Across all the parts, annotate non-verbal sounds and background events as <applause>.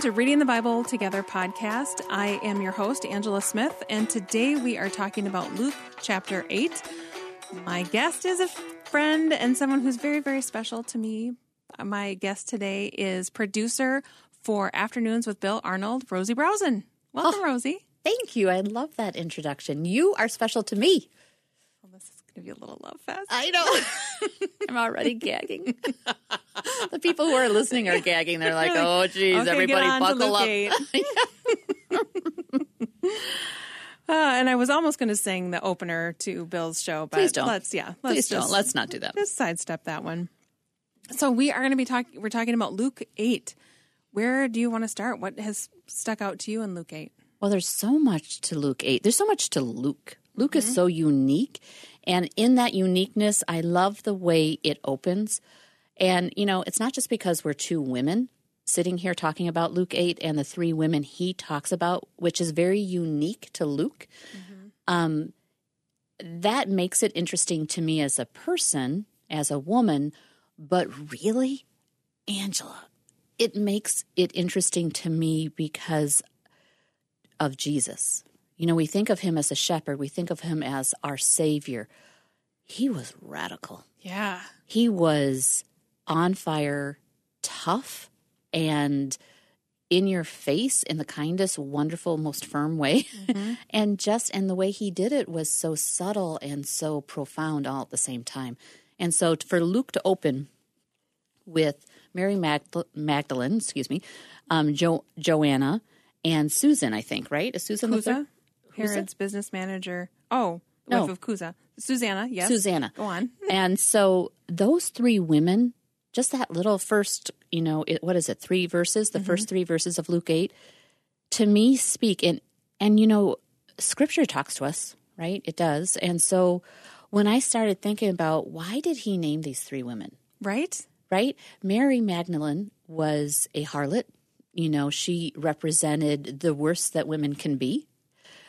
Welcome to Reading the Bible Together podcast. I am your host, Angela Smith, and today we are talking about Luke chapter 8. My guest is a friend and someone who's very, very special to me. My guest today is producer for Afternoons with Bill Arnold, Rosey Brausen. Welcome, Oh. Rosey. Thank you. I love that introduction. You are special to me. Well, this is going to be a little love fest. I know. <laughs> <laughs> I'm already gagging. <laughs> the people who are listening are gagging. They're like, oh, geez, Okay, everybody get on to buckle up. <laughs> <laughs> Uh, and I was almost going to sing the opener to Bill's show, but Please don't. let's yeah, let's Please just, don't. Let's not do that. just sidestep that one. So we are going to be talking. We're talking about Luke eight. Where do you want to start? What has stuck out to you in Luke eight? Well, there's so much to Luke 8. There's so much to Luke. Luke Mm-hmm. is so unique. And in that uniqueness, I love the way it opens. And, you know, it's not just because we're two women sitting here talking about Luke 8 and the three women he talks about, which is very unique to Luke. Um, that makes it interesting to me as a person, as a woman. But really, Angela, it makes it interesting to me because of Jesus. You know, we think of him as a shepherd, we think of him as our savior. He was radical. Yeah, He was on fire, tough, and in your face in the kindest, wonderful, most firm way. <laughs> and just, and the way he did it was so subtle and so profound all at the same time. And so for Luke to open with Mary Magdal- Magdalene, excuse me, um, jo- Joanna, and Susan, I think, right? Is Susan Chuza? Herod's business manager. Oh, the No. wife of Chuza, Susanna. Yes, Susanna. Go on. and so those three women, just that little first, you know, it, what is it, three verses, the first three verses of Luke 8, to me speak. And, and, you know, scripture talks to us, right? It does. And so when I started thinking about why did he name these three women? Right. right? Mary Magdalene was a harlot. You know, she represented the worst that women can be.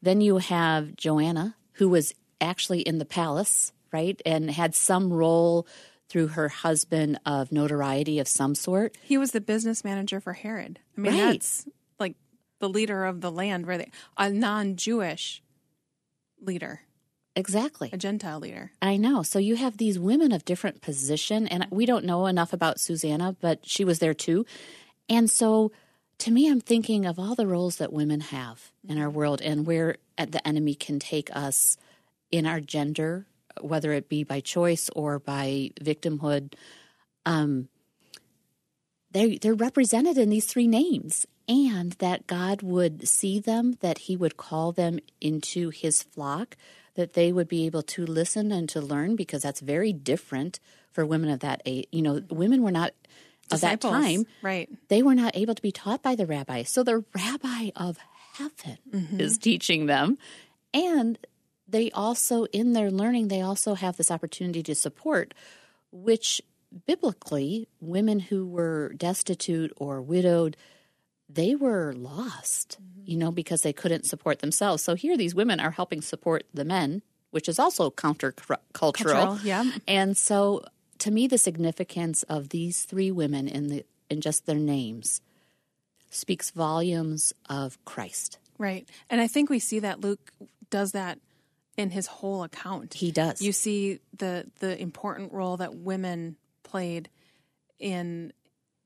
Then you have Joanna, who was actually in the palace, right? And had some role through her husband of notoriety of some sort. He was the business manager for Herod. I mean, Right. that's like the leader of the land, where they a non-Jewish leader, Exactly. a Gentile leader. I know. So you have these women of different position, and we don't know enough about Susanna, but she was there too. And so, to me, I'm thinking of all the roles that women have in our world, and where the enemy can take us in our gender, whether it be by choice or by victimhood. Um, they they're represented in these three names, and that God would see them, that He would call them into His flock, that they would be able to listen and to learn, because that's very different for women of that age. You know, women were not of that time right? they were not able to be taught by the rabbi. So the rabbi of heaven is teaching them. And they also, in their learning, they also have this opportunity to support, which biblically, women who were destitute or widowed, they were lost, mm-hmm. you know, because they couldn't support themselves. So here these women are helping support the men, which is also countercultural. Cultural, yeah. And so to me the significance of these three women in the in just their names speaks volumes of Christ. Right. And I think we see that Luke does that in his whole account. He does. You see the the important role that women played in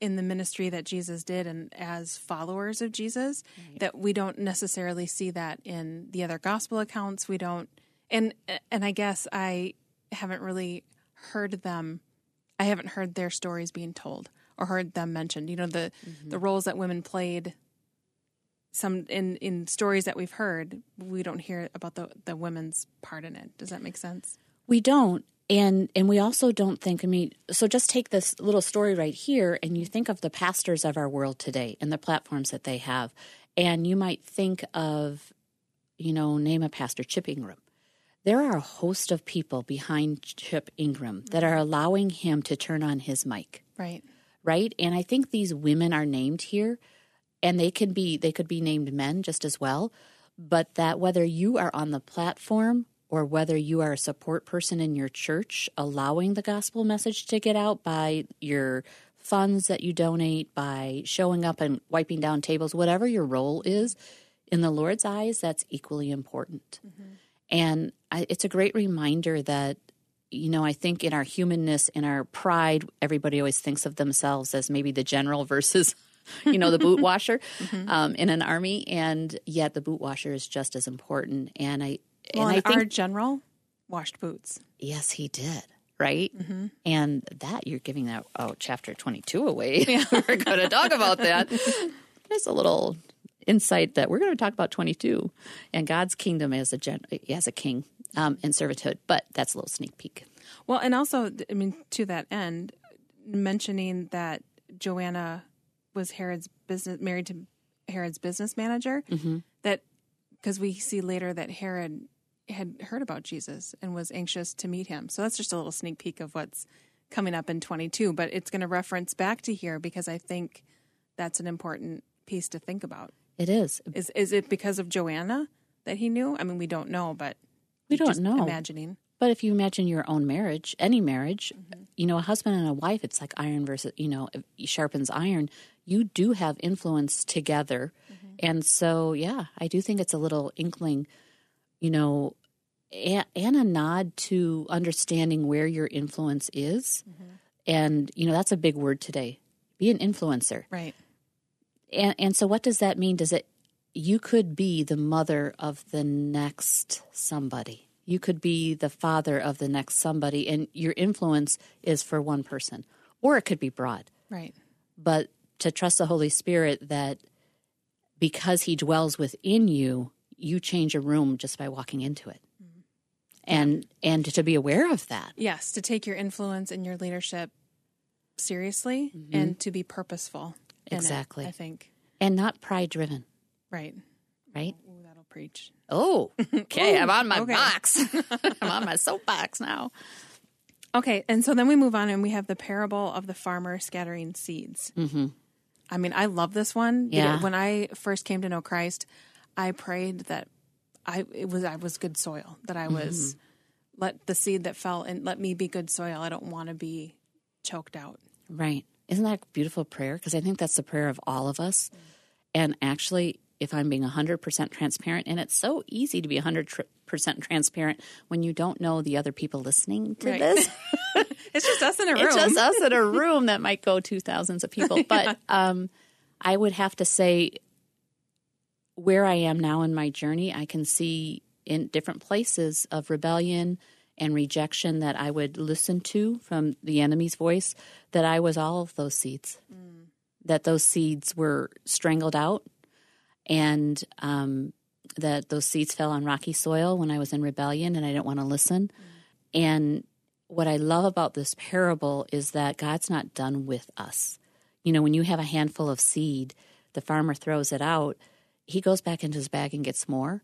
in the ministry that Jesus did and as followers of Jesus that we don't necessarily see that in the other gospel accounts. We don't and and I guess I haven't really heard them I haven't heard their stories being told or heard them mentioned. You know the mm-hmm. the roles that women played some in in stories that we've heard, we don't hear about the the women's part in it. Does that make sense? We don't. And and we also don't think I mean so just take this little story right here and you think of the pastors of our world today and the platforms that they have and you might think of you know name a pastor Chip Ingram. There are a host of people behind Chip Ingram that are allowing him to turn on his mic. Right. right? And I think these women are named here, and they can be they could be named men just as well. But that whether you are on the platform or whether you are a support person in your church, allowing the gospel message to get out by your funds that you donate, by showing up and wiping down tables, whatever your role is, in the Lord's eyes, that's equally important. Mm-hmm. And I, it's a great reminder that, you know, I think in our humanness, in our pride, everybody always thinks of themselves as maybe the general versus, you know, the boot <laughs> washer mm-hmm. um, in an army. And yet the boot washer is just as important. And I, well, and I think our general washed boots. Yes, he did. Right. Mm-hmm. And that you're giving that, oh, chapter 22 away. Yeah. <laughs> We're going to talk about that. <laughs> There's a little insight that we're going to talk about 22 and God's kingdom as a gen, as a king um, and servitude. But that's a little sneak peek. Well, and also, I mean, to that end, mentioning that Joanna was Herod's business married to Herod's business manager. Mm-hmm. That because we see later that Herod had heard about Jesus and was anxious to meet him. So that's just a little sneak peek of what's coming up in 22. But it's going to reference back to here because I think that's an important piece to think about. It is. Is is it because of Joanna that he knew? I mean, we don't know, but we don't know. Imagining. But if you imagine your own marriage, any marriage, mm-hmm. you know, a husband and a wife, it's like iron versus, you know, sharpens iron. You do have influence together. Mm-hmm. And so, yeah, I do think it's a little inkling, you know, and, and a nod to understanding where your influence is. Mm-hmm. And, you know, that's a big word today. Be an influencer. Right. And and so what does that mean? Does it you could be the mother of the next somebody. You could be the father of the next somebody and your influence is for one person. Or it could be broad. Right. But to trust the Holy Spirit that because he dwells within you, you change a room just by walking into it. Mm-hmm. And and to be aware of that. Yes, to take your influence and your leadership seriously mm-hmm. and to be purposeful exactly. It, I think, and not pride driven. Right. Right. Ooh, that'll preach. Oh, <laughs> okay. Ooh, I'm on my okay. box. <laughs> <laughs> I'm on my soapbox now. Okay, and so then we move on, and we have the parable of the farmer scattering seeds. Mm-hmm. I mean, I love this one. Yeah. When I first came to know Christ, I prayed that I it was I was good soil. That I was mm-hmm. let the seed that fell and let me be good soil. I don't want to be choked out. Right. Isn't that a beautiful prayer? Because I think that's the prayer of all of us. And actually, if I'm being 100% transparent, and it's so easy to be 100% transparent when you don't know the other people listening to right. this. <laughs> <laughs> it's just us in a room. It's just us in a room that might go to thousands of people. <laughs> But yeah. um, I would have to say, where I am now in my journey, I can see in different places of rebellion and rejection that I would listen to from the enemy's voice, that I was all of those seeds, mm. that those seeds were strangled out, and um, that those seeds fell on rocky soil when I was in rebellion and I didn't want to listen. Mm. And what I love about this parable is that God's not done with us. You know, when you have a handful of seed, the farmer throws it out, he goes back into his bag and gets more.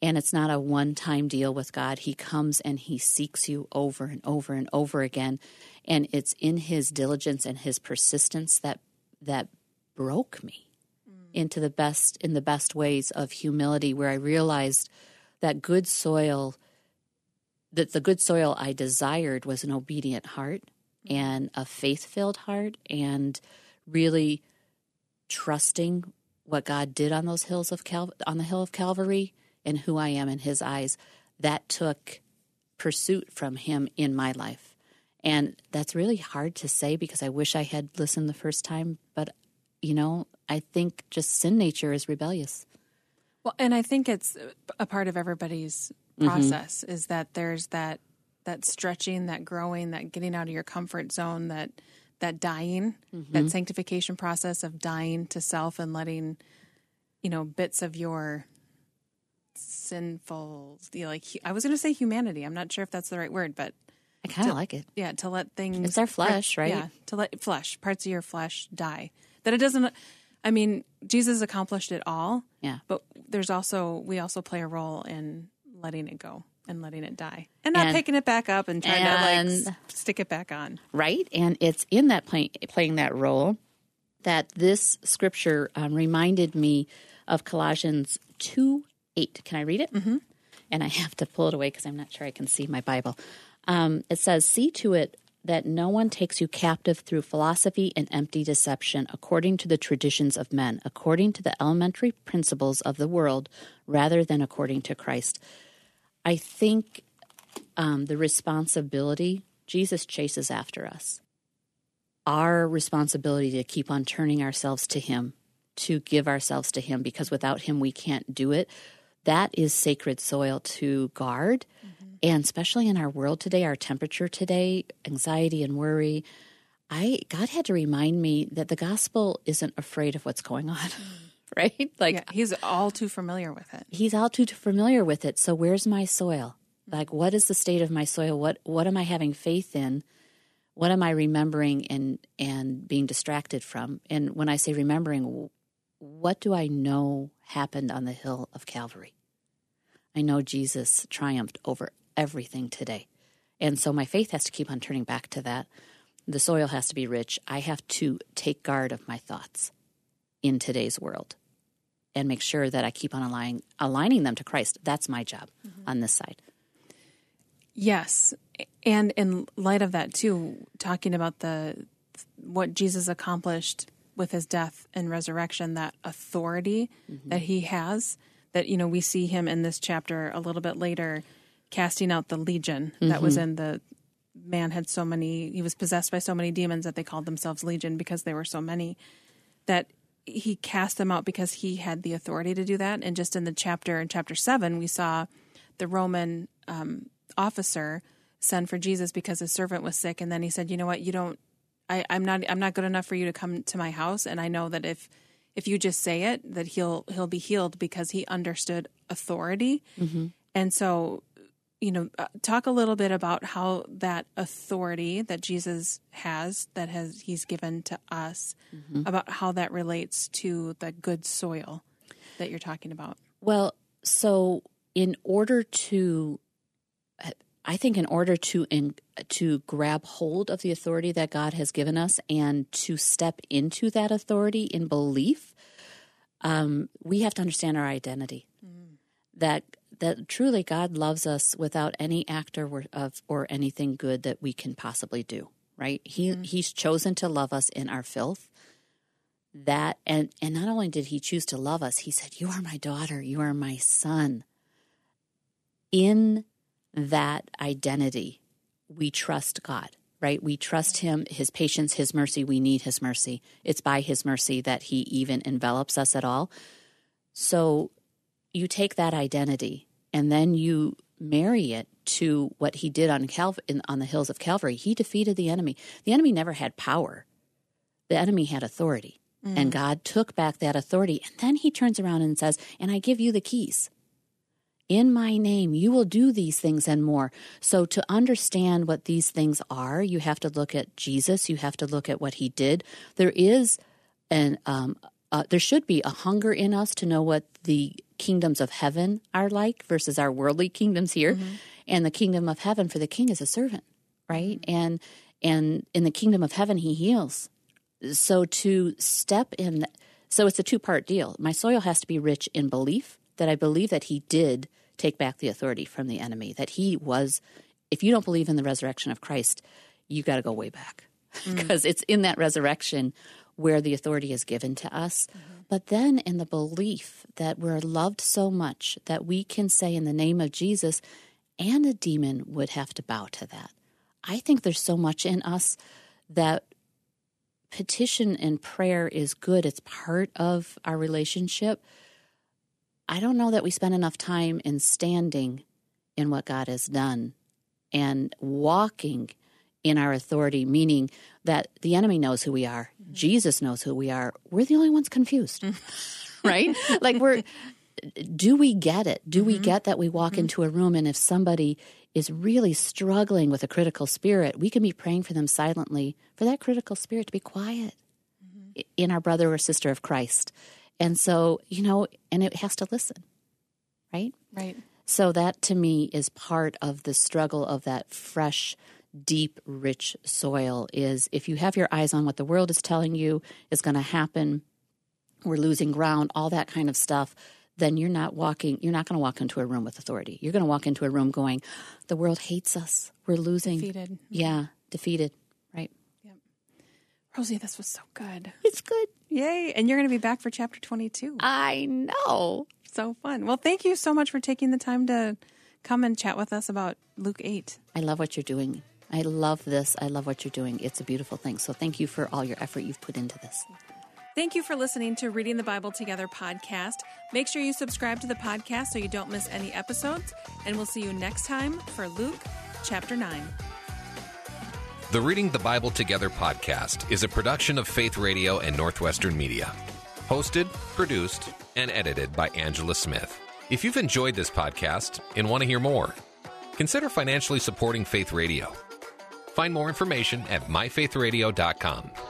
And it's not a one time deal with God. He comes and he seeks you over and over and over again. And it's in his diligence and his persistence that that broke me. Into the best in the best ways of humility where I realized that good soil that the good soil I desired was an obedient heart mm. and a faith filled heart and really trusting what God did on those hills of Cal- on the hill of Calvary and who I am in His eyes, that took pursuit from Him in my life. And that's really hard to say because I wish I had listened the first time. But, you know, I think just sin nature is rebellious. Well, and I think it's a part of everybody's mm-hmm. process mm-hmm. is that there's that that stretching, that growing, that getting out of your comfort zone, that that dying, mm-hmm. that sanctification process of dying to self and letting you know bits of your sinful, you know, like I was going to say humanity. I'm not sure if that's the right word, but I kind of like it. Yeah, to let things. It's our flesh, right? Yeah, to let flesh parts of your flesh die. That it doesn't. I mean, Jesus accomplished it all. Yeah, but there's also we also play a role in letting it go and letting it die and not and, picking it back up and trying and, to like stick it back on. Right, and it's in that play, playing that role that this scripture um, reminded me of Colossians two 8. Can I read it? Mm-hmm. And I have to pull it away because I'm not sure I can see my Bible. Um, it says, See to it that no one takes you captive through philosophy and empty deception, according to the traditions of men, according to the elementary principles of the world, rather than according to Christ. I think um, the responsibility, Jesus chases after us. Our responsibility to keep on turning ourselves to Him, to give ourselves to Him, because without Him we can't do it. That is sacred soil to guard. Mm-hmm. And especially in our world today, our temperature today, anxiety and worry, I God had to remind me that the gospel isn't afraid of what's going on. <laughs> Right? Like yeah, he's all too familiar with it. He's all too familiar with it. So where's my soil? Like what is the state of my soil? What what am I having faith in? What am I remembering and and being distracted from? And when I say remembering, what do I know happened on the hill of Calvary? I know Jesus triumphed over everything today. And so my faith has to keep on turning back to that. The soil has to be rich. I have to take guard of my thoughts in today's world and make sure that I keep on aligning, aligning them to Christ. That's my job mm-hmm. on this side. Yes. And in light of that too, talking about the what Jesus accomplished with his death and resurrection, that authority mm-hmm. that he has, that you know, we see him in this chapter a little bit later casting out the legion mm-hmm. that was mm-hmm. in the man had so many he was possessed by so many demons that they called themselves legion because there were so many that he cast them out because he had the authority to do that and just in the chapter in chapter 7 we saw the roman um, officer send for jesus because his servant was sick and then he said you know what you don't I, i'm not i'm not good enough for you to come to my house and i know that if if you just say it that he'll he'll be healed because he understood authority mm-hmm. and so you know, uh, talk a little bit about how that authority that Jesus has, that has He's given to us, mm-hmm. about how that relates to the good soil that you're talking about. Well, so in order to, I think, in order to in, to grab hold of the authority that God has given us and to step into that authority in belief, um, we have to understand our identity. Mm. That that truly God loves us without any act or of or anything good that we can possibly do. Right? He mm-hmm. He's chosen to love us in our filth. That and and not only did He choose to love us, He said, "You are my daughter. You are my son." In that identity, we trust God. Right? We trust Him, His patience, His mercy. We need His mercy. It's by His mercy that He even envelops us at all. So you take that identity and then you marry it to what he did on Calv- in, on the hills of Calvary. He defeated the enemy. The enemy never had power. The enemy had authority. Mm. And God took back that authority. And then he turns around and says, "And I give you the keys. In my name, you will do these things and more." So to understand what these things are, you have to look at Jesus. You have to look at what he did. There is an um, uh, there should be a hunger in us to know what the kingdoms of heaven are like versus our worldly kingdoms here. Mm-hmm. And the kingdom of heaven for the king is a servant, right? Mm-hmm. And and in the kingdom of heaven he heals. So to step in so it's a two-part deal. My soil has to be rich in belief that I believe that he did take back the authority from the enemy, that he was if you don't believe in the resurrection of Christ, you got to go way back. Because <laughs> mm. it's in that resurrection where the authority is given to us. Mm-hmm. But then in the belief that we're loved so much that we can say in the name of Jesus, and a demon would have to bow to that. I think there's so much in us that petition and prayer is good. It's part of our relationship. I don't know that we spend enough time in standing in what God has done and walking in our authority, meaning that the enemy knows who we are, mm-hmm. Jesus knows who we are. We're the only ones confused, <laughs> right? like, we're, do we get it? Do mm-hmm. we get that we walk mm-hmm. into a room and if somebody is really struggling with a critical spirit, we can be praying for them silently for that critical spirit to be quiet mm-hmm. in our brother or sister of Christ. And so, you know, and it has to listen, right? Right. So that to me is part of the struggle of that fresh deep, rich soil is if you have your eyes on what the world is telling you is going to happen, we're losing ground, all that kind of stuff, then you're not walking, you're not going to walk into a room with authority. You're going to walk into a room going, the world hates us. We're losing. Defeated. Yeah. defeated, right? Yep. Rosey, this was so good. It's good. Yay. And you're going to be back for chapter 22. I know. So fun. Well, thank you so much for taking the time to come and chat with us about Luke 8. I love what you're doing. I love this. I love what you're doing. It's a beautiful thing. So thank you for all your effort you've put into this. Thank you for listening to Reading the Bible Together podcast. Make sure you subscribe to the podcast so you don't miss any episodes. And we'll see you next time for Luke chapter 9. The Reading the Bible Together podcast is a production of Faith Radio and Northwestern Media. Hosted, produced, and edited by Angela Smith. If you've enjoyed this podcast and want to hear more, consider financially supporting Faith Radio. Find more information at myfaithradio.com.